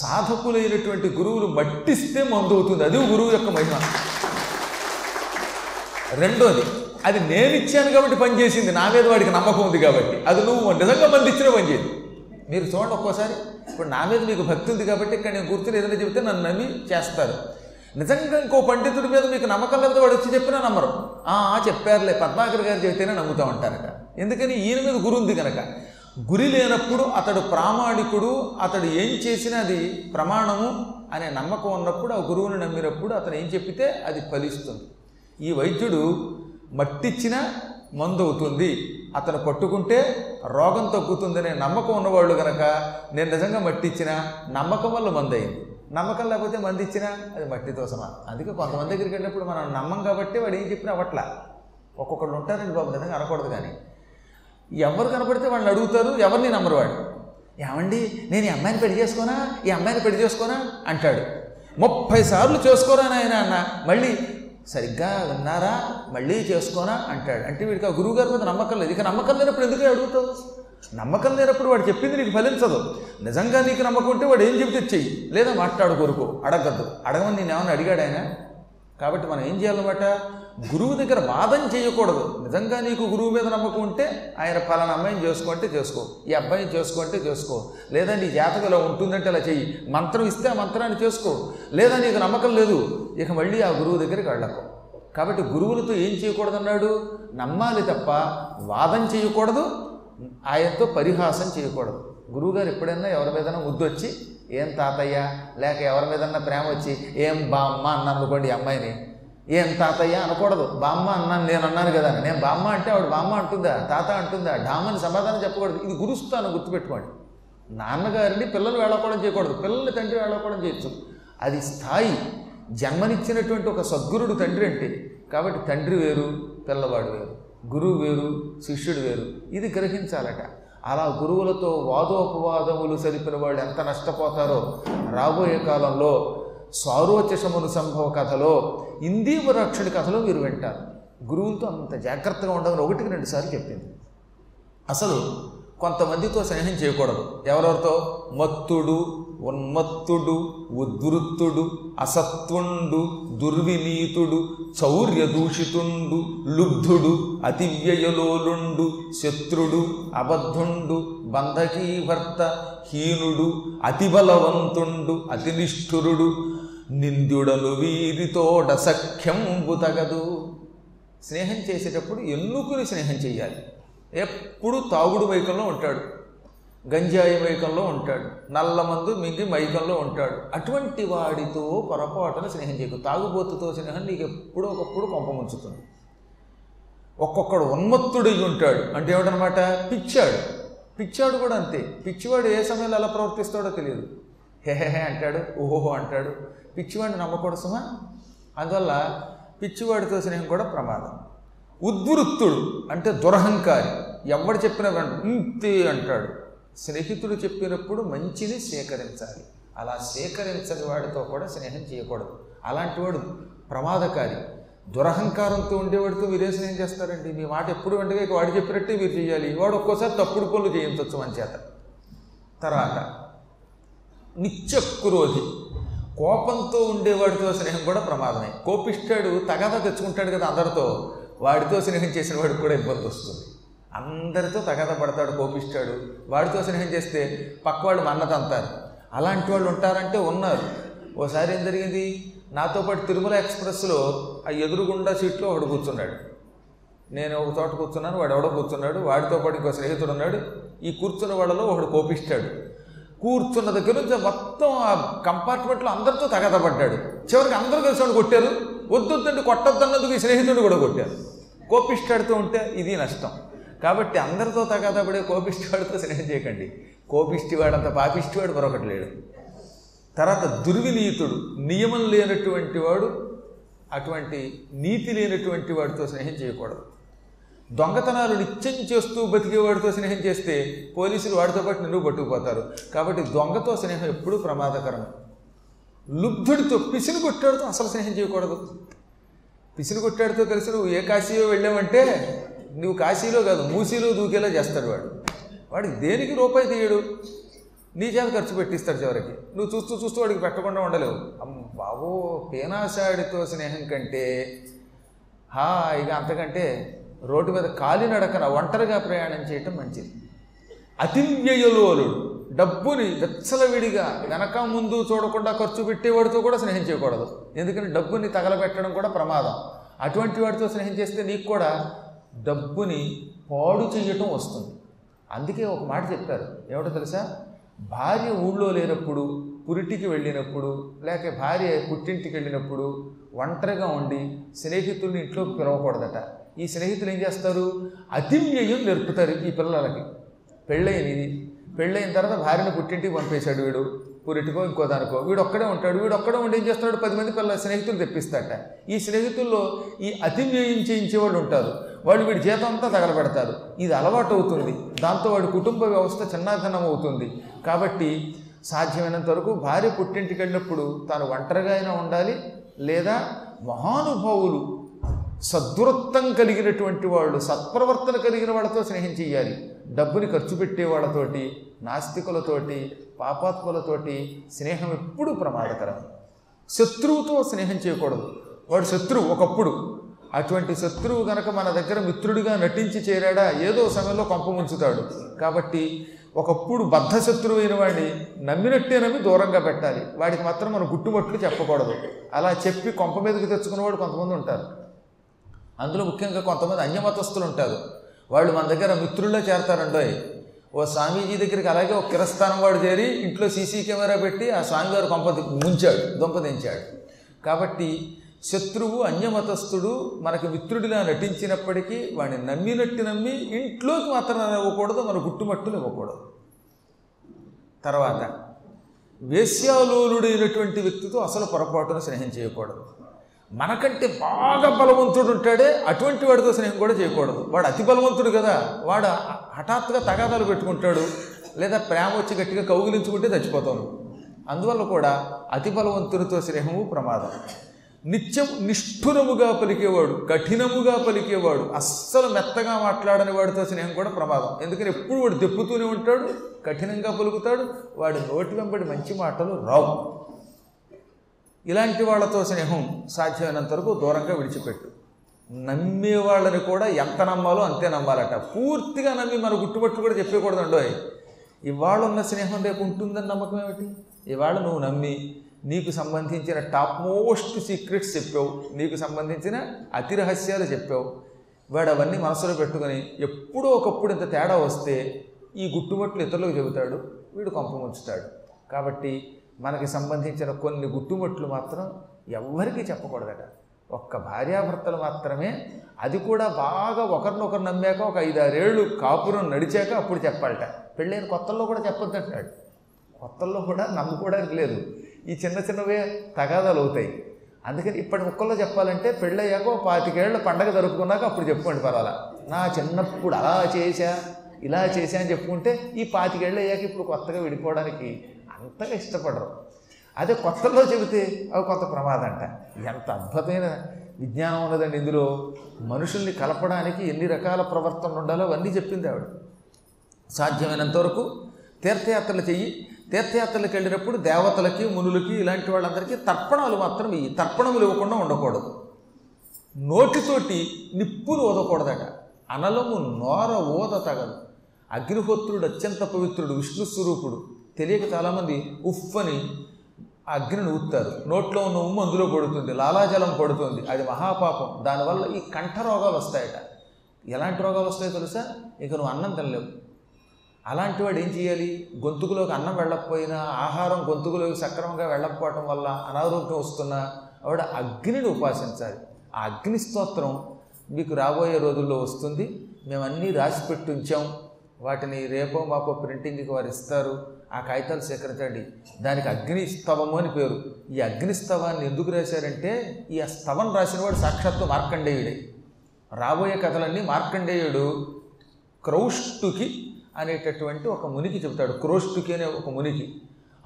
సాధకులైనటువంటి గురువులు మట్టిస్తే మందు అవుతుంది అది గురువు యొక్క మహిమ. రెండోది అది నేను ఇచ్చాను కాబట్టి పనిచేసింది నా మీద వాడికి నమ్మకం ఉంది కాబట్టి. అది నువ్వు నిజంగా మంది ఇచ్చిన పనిచేయదు మీరు చూడండి ఒక్కోసారి. ఇప్పుడు నా మీద మీకు భక్తి ఉంది కాబట్టి ఇక్కడ నేను గుర్తులు ఏదైనా చెబితే నన్ను నమ్మి చేస్తారు. నిజంగా ఇంకో పండితుడి మీద మీకు నమ్మకం లేకపోతే వాడు వచ్చి చెప్పినా నమ్మరు. ఆ చెప్పారులే. పద్మాకర్ గారు చెబితేనే నమ్ముతా ఉంటారట ఎందుకని? ఈయన మీద గురు ఉంది కనుక గురి లేనప్పుడు అతడు ప్రామాణికుడు అతడు ఏం చేసినా అది ప్రమాణము అనే నమ్మకం ఉన్నప్పుడు ఆ గురువుని నమ్మినప్పుడు అతను ఏం చెప్పితే అది ఫలిస్తుంది. ఈ వైద్యుడు మట్టిచ్చిన మందు అవుతుంది అతను పట్టుకుంటే రోగం తగ్గుతుందనే నమ్మకం ఉన్నవాళ్ళు కనుక నేను నిజంగా మట్టిచ్చిన నమ్మకం వల్ల మందు అయింది నమ్మకం లేకపోతే మంది ఇచ్చినా అది మట్టితో సమానం. అందుకే కొంతమంది దగ్గరికి వెళ్ళినప్పుడు మనం నమ్మం కాబట్టి వాడు ఏం చెప్పినా అవట్లా ఒక్కొక్కళ్ళు ఉంటారండి బాబు నిజంగా అనకూడదు కానీ. ఎవరు కనపడితే వాళ్ళని అడుగుతారు ఎవరిని నమ్మరువాడు ఏమండి నేను ఈ అమ్మాయిని పెళ్ళి చేసుకోనా? ఈ అమ్మాయిని పెళ్ళి చేసుకోనా? అంటాడు. ముప్పై సార్లు చేసుకోరా నాయన అన్న. మళ్ళీ సరిగ్గా విన్నారా? మళ్ళీ చేసుకోనా? అంటాడు. అంటే వీడికి ఆ గురువు గారి మీద నమ్మకం లేదు. ఇక నమ్మకం లేనప్పుడు ఎందుకు అడుగుతావు? నమ్మకం లేనప్పుడు వాడు చెప్పింది నీకు ఫలించదు. నిజంగా నీకు నమ్మకం ఉంటే వాడు ఏం చెబితే చెయ్యి. లేదా మాట్లాడు కొరుకు. అడగద్దు. అడగమని నేను ఏమన్నా అడిగాడు ఆయన? కాబట్టి మనం ఏం చేయాలన్నమాట? గురువు దగ్గర వాదం చేయకూడదు. నిజంగా నీకు గురువు మీద నమ్మకం ఉంటే ఆయన ఫలానా అమ్మాయిని చేసుకుంటే చేసుకో. ఈ అబ్బాయిని చేసుకుంటే చేసుకో. లేదా నీ జాతకం ఇలా ఉంటుందంటే అలా చెయ్యి. మంత్రం ఇస్తే ఆ మంత్రాన్ని చేసుకో. లేదా నీకు నమ్మకం లేదు ఇక మళ్ళీ ఆ గురువు దగ్గరికి వెళ్ళకు. కాబట్టి గురువులతో ఏం చేయకూడదన్నాడు? నమ్మాలి తప్ప వాదం చేయకూడదు ఆయనతో పరిహాసం చేయకూడదు. గురువుగారు ఎప్పుడైనా ఎవరి మీదైనా ముద్దొచ్చి ఏం తాతయ్య? లేక ఎవరి మీదన్నా ప్రేమ వచ్చి ఏం బామ్మ? అన్నాను అనుకోండి అమ్మాయిని. ఏం తాతయ్య అనకూడదు. బామ్మ అన్నాను నేను అన్నాను కదా నేను బామ్మ అంటే ఆవిడ బామ్మ అంటుందా? తాత అంటుందా? డామని సమాధానం చెప్పకూడదు. ఇది గురుస్తాను గుర్తుపెట్టుకోండి. నాన్నగారిని పిల్లలు వేళకోవడం చేయకూడదు. పిల్లల్ని తండ్రి వేళకోవడం చేయొచ్చు. అది స్థాయి. జన్మనిచ్చినటువంటి ఒక సద్గురుడు తండ్రి అంటే కాబట్టి తండ్రి వేరు పిల్లవాడు వేరు గురువు వేరు శిష్యుడు వేరు. ఇది గ్రహించాలట. అలా గురువులతో వాదోపవాదములు సరిపిన వాళ్ళు ఎంత నష్టపోతారో రాబోయే కాలంలో సారోచషమును సంభవ కథలో ఇందీవరక్షుడి కథలో మీరు వింటారు. గురువులతో అంత జాగ్రత్తగా ఉండమని ఒకటికి రెండు సార్లు చెప్పింది. అసలు కొంతమందితో స్నేహం చేయకూడదు. ఎవరెవరితో? మత్తుడు ఉన్మత్తుడు ఉద్వృత్తుడు అసత్వుండు దుర్వినీతుడు చౌర్యదూషితుండు లుబ్ధుడు అతివ్యయలోలుండు శత్రుడు అబద్ధుండు బంధకీభర్త హీనుడు అతిబలవంతుండు అతినిష్ఠురుడు నింద్యుడను వీరితోడ సఖ్యంబు తగదు. స్నేహం చేసేటప్పుడు ఎన్నుకుని స్నేహం చేయాలి ఎప్పుడు తాగుడు మైకంలో ఉంటాడు. గంజాయి మైకంలో ఉంటాడు. నల్లమందు మింగి మైకంలో ఉంటాడు. అటువంటి వాడితో పొరపాటున స్నేహం చేయకు. తాగుబోతుతో స్నేహం నీకు ఎప్పుడో ఒకప్పుడు కొంపముంచుతుంది ఒక్కొక్కడు ఉన్మత్తుడై ఉంటాడు. అంటే ఏమిటనమాట పిచ్చాడు. పిచ్చాడు కూడా అంతే. పిచ్చివాడు ఏ సమయంలో ఎలా ప్రవర్తిస్తాడో తెలియదు. హెహెహే అంటాడు. ఓహో అంటాడు. పిచ్చివాడిని నమ్మకూడదు సుమా. అందువల్ల పిచ్చివాడితో స్నేహం కూడా ప్రమాదం. ఉద్వృత్తుడు అంటే దురహంకారి. ఎవడు చెప్పినా ఇంతే అంటాడు. స్నేహితుడు చెప్పినప్పుడు మంచిని సేకరించాలి. అలా సేకరించని వాడితో కూడా స్నేహం చేయకూడదు. అలాంటి వాడు ప్రమాదకారి. దురహంకారంతో ఉండేవాడితో మీరే స్నేహం చేస్తారండి? మీ మాట ఎప్పుడు వెంటనే వాడు చెప్పినట్టే మీరు చేయాలి. వాడు ఒక్కోసారి తప్పుడు పనులు చేయించవచ్చు మన చేత. తర్వాత నిత్యక్రోధి. కోపంతో ఉండేవాడితో స్నేహం కూడా ప్రమాదమే. కోపిస్తాడు తగాదా తెచ్చుకుంటాడు కదా అందరితో. వాడితో స్నేహం చేసిన వాడికి కూడా ఇబ్బంది వస్తుంది. అందరితో తగాదా పడతాడు కోపిస్తాడు. వాడితో స్నేహం చేస్తే పక్కవాడు మన్నత అంటారు. అలాంటి వాళ్ళు ఉంటారంటే ఉన్నారు. ఓసారి ఏం జరిగింది? నాతో పాటు తిరుమల ఎక్స్ప్రెస్లో ఆ ఎదురుగుండా సీట్లో ఒకడు కూర్చున్నాడు. నేను ఒక చోట కూర్చున్నాను వాడు ఎవడో కూర్చున్నాడు. వాడితో పాటు ఇంకో స్నేహితుడు ఉన్నాడు. ఈ కూర్చున్న వాళ్ళలో ఒకడు కోపిస్తాడు. కూర్చున్న దగ్గర నుంచి మొత్తం ఆ కంపార్ట్మెంట్లో అందరితో తగదపడ్డాడు చివరికి అందరూ కలిసి వాడు కొట్టారు. వద్దొద్దండి కొట్టద్దన్నందుకు ఈ స్నేహితుడు కూడా కొట్టారు. కోపిష్టాడుతూ ఉంటే ఇది నష్టం. కాబట్టి అందరితో తగాదపడే కోపిష్టివాడితో స్నేహం చేయకండి. కోపిష్టివాడంత పాపిష్టివాడు మరొకటి లేడు. తర్వాత దుర్వినీతుడు నియమం లేనటువంటి వాడు అటువంటి నీతి లేనటువంటి వాడితో స్నేహం చేయకూడదు. దొంగతనాలు నిత్యం చేస్తూ బతికేవాడితో స్నేహం చేస్తే పోలీసులు వాడితో పాటు నిన్ను పట్టుకుపోతారు. కాబట్టి దొంగతో స్నేహం ఎప్పుడూ ప్రమాదకరం. లుబ్ధుడితో పిసిని కొట్టాడుతో అసలు స్నేహం చేయకూడదు. పిసిని కొట్టాడుతో కలిసి నువ్వు ఏ కాశీలో వెళ్ళావంటే నువ్వు కాశీలో కాదు మూసీలో దూకేలా చేస్తాడు వాడు. వాడికి దేనికి రూపాయి తీయడు? నీ చేత ఖర్చు పెట్టిస్తాడు చివరికి. నువ్వు చూస్తూ చూస్తూ వాడికి పెట్టకుండా ఉండలేవు. అమ్మ బాబో పేనాశాడితో స్నేహం కంటే హాయిగా అంతకంటే రోడ్డు మీద కాలినడకన ఒంటరిగా ప్రయాణం చేయటం మంచిది. అతివ్యయలోలుడు డబ్బుని వెచ్చలవిడిగా వెనక ముందు చూడకుండా ఖర్చు పెట్టేవాడితో కూడా స్నేహం చేయకూడదు. ఎందుకంటే డబ్బుని తగలబెట్టడం కూడా ప్రమాదం. అటువంటి వాడితో స్నేహం చేస్తే నీకు కూడా డబ్బుని పాడు చేయటం వస్తుంది. అందుకే ఒక మాట చెప్పారు. ఏమిటో తెలుసా? భార్య ఊళ్ళో లేనప్పుడు పురిటికి వెళ్ళినప్పుడు లేక భార్య పుట్టింటికి వెళ్ళినప్పుడు ఒంటరిగా ఉండి స్నేహితుల్ని ఇంట్లోకి పిలవకూడదట. ఈ స్నేహితులు ఏం చేస్తారు? అతివ్యయం నేర్పుతారు ఈ పిల్లలకి. పెళ్ళైనది పెళ్ళైన తర్వాత భార్యను పుట్టింటికి పంపేశాడు వీడు. పురిటికో ఇంకో దానికో. వీడు ఒక్కడే ఉంటాడు. వీడు ఒక్కడే ఉండి ఏం చేస్తున్నాడు? పది మంది పిల్లల స్నేహితులు తెప్పిస్తాట ఈ స్నేహితుల్లో ఈ అతివ్యయం చేయించే వాళ్ళు ఉంటారు. వాళ్ళు వీడి జీతం అంతా తగలబెడతారు. ఇది అలవాటు అవుతుంది. దాంతో వాడి కుటుంబ వ్యవస్థ చిన్నాధనం అవుతుంది. కాబట్టి సాధ్యమైనంత వరకు భార్య పుట్టింటికి వెళ్ళినప్పుడు తాను ఒంటరిగా అయినా ఉండాలి లేదా మహానుభావులు సద్వృత్తం కలిగినటువంటి వాళ్ళు సత్ప్రవర్తన కలిగిన వాళ్ళతో స్నేహం చేయాలి డబ్బుని ఖర్చు పెట్టే వాళ్ళతోటి నాస్తికులతోటి పాపాత్ములతోటి స్నేహం ఎప్పుడూ ప్రమాదకరం. శత్రువుతో స్నేహం చేయకూడదు. వాడు శత్రువు ఒకప్పుడు. అటువంటి శత్రువు గనక మన దగ్గర మిత్రుడిగా నటించి చేరాడా? ఏదో సమయంలో కొంప ముంచుతాడు. కాబట్టి ఒకప్పుడు బద్ధ శత్రువు అయిన వాడిని నమ్మినట్టే నమ్మి దూరంగా పెట్టాలి. వాడికి మాత్రం మనం గుట్టుబట్లు చెప్పకూడదు. అలా చెప్పి కొంప మీదకి తెచ్చుకున్నవాడు కొంతమంది ఉంటారు. అందులో ముఖ్యంగా కొంతమంది అన్యమతస్థులు ఉంటారు. వాళ్ళు మన దగ్గర మిత్రుల్లో చేరతారండో ఓ స్వామీజీ దగ్గరికి అలాగే ఒక కిరస్థానం వాడు చేరి ఇంట్లో సీసీ కెమెరా పెట్టి ఆ స్వామివారు కొంప ముంచాడు దొంపదించాడు కాబట్టి శత్రువు అన్యమతస్థుడు మనకి మిత్రుడిలా నటించినప్పటికీ వాడిని నమ్మినట్టు నమ్మి ఇంట్లోకి మాత్రం ఇవ్వకూడదు మన గుట్టుమట్టులు ఇవ్వకూడదు తర్వాత వేశ్యాలోలుడైనటువంటి వ్యక్తితో అసలు పొరపాటున స్నేహం చేయకూడదు. మనకంటే బాగా బలవంతుడు ఉంటాడే అటువంటి వాడితో స్నేహం కూడా చేయకూడదు. వాడు అతి బలవంతుడు కదా. వాడు హఠాత్తుగా తగాదాలు పెట్టుకుంటాడు లేదా ప్రేమ వచ్చి గట్టిగా కౌగిలించుకుంటే చచ్చిపోతాను అందువల్ల కూడా అతి బలవంతుడితో స్నేహము ప్రమాదం. నిత్యం నిష్ఠురముగా పలికేవాడు కఠినముగా పలికేవాడు అస్సలు మెత్తగా మాట్లాడని వాడితో స్నేహం కూడా ప్రమాదం. ఎందుకని ఎప్పుడు వాడు దెప్పుతూనే ఉంటాడు కఠినంగా పలుకుతాడు వాడి నోటి వెంబడి మంచి మాటలు రావు. ఇలాంటి వాళ్ళతో స్నేహం సాధ్యమైనంత వరకు దూరంగా విడిచిపెట్టు. నమ్మే వాళ్ళని కూడా ఎంత నమ్మాలో అంతే నమ్మాలట. పూర్తిగా నమ్మి మన గుట్టుబట్టు కూడా చెప్పకూడదండో ఇవాళ ఉన్న స్నేహం రేపు ఉంటుందని నమ్మకం ఏమిటి? ఇవాళ నువ్వు నమ్మి నీకు సంబంధించిన టాప్ మోస్ట్ సీక్రెట్స్ చెప్పావు. నీకు సంబంధించిన అతి రహస్యాలు చెప్పావు. వాడు అవన్నీ మనసులో పెట్టుకొని ఎప్పుడో ఒకప్పుడు ఇంత తేడా వస్తే ఈ గుట్టుబట్లు ఇతరులకు చెబుతాడు. వీడు కొంప ముంచుతాడు. కాబట్టి మనకి సంబంధించిన కొన్ని గుట్టుమట్లు మాత్రం ఎవ్వరికీ చెప్పకూడదట. ఒక్క భార్యాభర్తలు మాత్రమే అది కూడా బాగా ఒకరినొకరు నమ్మాక ఒక ఐదారేళ్ళు కాపురం నడిచాక అప్పుడు చెప్పాలట. పెళ్ళైన కొత్తల్లో కూడా చెప్పొద్దంటాడు కొత్తల్లో కూడా నమ్ముకోవడానికి లేదు. ఈ చిన్న చిన్నవే తగాదాలు అవుతాయి. అందుకని ఇప్పటి ముక్కల్లో చెప్పాలంటే పెళ్ళయ్యాక ఓ పాతికేళ్ళ పండగ జరుపుకున్నాక అప్పుడు చెప్పుకోండి పర్వాలా. నా చిన్నప్పుడు అలా చేశా ఇలా చేశా అని చెప్పుకుంటే ఈ పాతికేళ్ళు అయ్యాక ఇప్పుడు కొత్తగా విడిపోవడానికి అంతగా ఇష్టపడరు. అదే కొత్తలో చెబితే అవి కొత్త ప్రమాదం అంట ఎంత అద్భుతమైన విజ్ఞానం ఉన్నదండి ఇందులో. మనుషుల్ని కలపడానికి ఎన్ని రకాల ప్రవర్తనలు ఉండాలో అవన్నీ చెప్పింది ఆవిడ. సాధ్యమైనంత వరకు తీర్థయాత్రలు చెయ్యి. తీర్థయాత్రలకు వెళ్ళినప్పుడు దేవతలకి మునులకి ఇలాంటి వాళ్ళందరికీ తర్పణాలు మాత్రం ఇవి తర్పణములు ఇవ్వకుండా ఉండకూడదు. నోటితోటి నిప్పులు ఓదకూడదట అనలము నోర ఓద తగదు. అగ్నిహోత్రుడు అత్యంత పవిత్రుడు విష్ణు స్వరూపుడు. తెలియక చాలామంది ఉఫ్ అని అగ్నిని ఊత్తారు. నోట్లో ఉన్న ఉమ్ము అందులో పడుతుంది లాలాజలం పడుతుంది. అది మహాపాపం. దానివల్ల ఈ కంఠ రోగాలు వస్తాయట. ఎలాంటి రోగాలు వస్తాయో తెలుసా? ఇక నువ్వు అన్నం తినలేవు. అలాంటి వాడు ఏం చేయాలి? గొంతుకులోకి అన్నం వెళ్ళకపోయినా ఆహారం గొంతుకులోకి సక్రమంగా వెళ్ళకపోవటం వల్ల అనారోగ్యం వస్తున్నా ఆవిడ అగ్నిని ఉపాసించాలి. ఆ అగ్ని స్తోత్రం మీకు రాబోయే రోజుల్లో వస్తుంది. మేము అన్నీ రాసి పెట్టి ఉంచాం. వాటిని రేపో మాపో ప్రింటింగ్కి వారు ఇస్తారు. ఆ కాగితాలు సేకరించండి. దానికి అగ్ని స్తవము అని పేరు. ఈ అగ్ని స్తవాన్ని ఎందుకు రాశారంటే ఈ స్తవం రాసినవాడు సాక్షాత్తు మార్కండేయుడే. రాబోయే కథలన్నీ మార్కండేయుడు క్రౌష్టుకి అనేటటువంటి ఒక మునికి చెబుతాడు. క్రోష్టుకి అనే ఒక మునికి.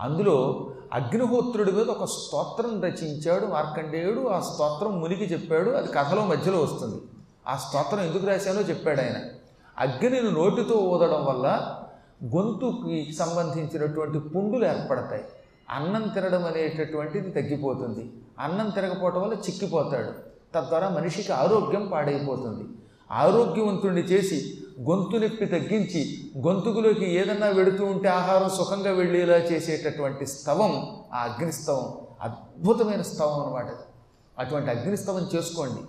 అందులో అగ్నిహోత్రుడి మీద ఒక స్తోత్రం రచించాడు మార్కండేయుడు. ఆ స్తోత్రం మునికి చెప్పాడు. అది కథలో మధ్యలో వస్తుంది. ఆ స్తోత్రం ఎందుకు రాశానో చెప్పాడు ఆయన. అగ్నిని నోటితో ఊదడం వల్ల గొంతుకి సంబంధించినటువంటి పుండులు ఏర్పడతాయి. అన్నం తినడం అనేటటువంటిది తగ్గిపోతుంది. అన్నం తినకపోవటం వల్ల చిక్కిపోతాడు. తద్వారా మనిషికి ఆరోగ్యం పాడైపోతుంది. ఆరోగ్యవంతుణ్ణి చేసి గొంతు నొప్పి తగ్గించి గొంతుకులోకి ఏదన్నా వెడుతూ ఉంటే ఆహారం సుఖంగా వెళ్ళేలా చేసేటటువంటి స్తవం ఆ అగ్నిస్తవం అద్భుతమైన స్తవం అనమాట అటువంటి అగ్నిస్తవం చేసుకోండి.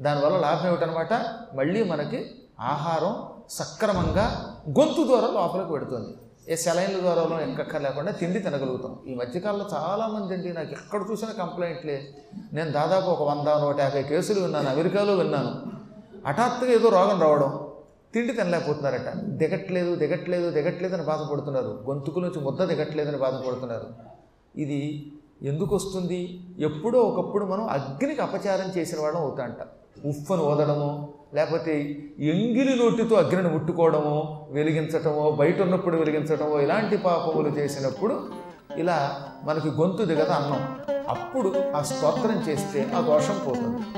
దానివల్ల లాభం ఏమిటనమాట మళ్ళీ మనకి ఆహారం సక్రమంగా గొంతు ద్వారా లోపలికి పెడుతుంది. ఏ సెలైన్ల ద్వారాలో ఎక్కక్క లేకుండా తిండి తినగలుగుతాం. ఈ మధ్యకాలంలో చాలామంది అండి నాకు ఎక్కడ చూసినా కంప్లైంట్లే. నేను దాదాపు ఒక వంద నూట యాభై కేసులు విన్నాను అమెరికాలో విన్నాను. హఠాత్తుగా ఏదో రోగం రావడం తిండి తినలేకపోతున్నారట. దిగట్లేదు దిగట్లేదు దిగట్లేదు అని బాధపడుతున్నారు. గొంతుకు నుంచి ముద్ద దిగట్లేదని బాధపడుతున్నారు. ఇది ఎందుకు వస్తుంది? ఎప్పుడో ఒకప్పుడు మనం అగ్నికి అపచారం చేసిన వాళ్ళం అవుతా అంట ఉఫ్ఫను ఓదడము లేకపోతే ఎంగిలి నోటితో అగ్నిని ముట్టుకోవడమో వెలిగించటమో బయట ఉన్నప్పుడు వెలిగించటమో ఇలాంటి పాపములు చేసినప్పుడు ఇలా మనకి గొంతు దిగద అన్నం. అప్పుడు ఆ స్తోత్రం చేస్తే ఆ దోషం పోతుంది.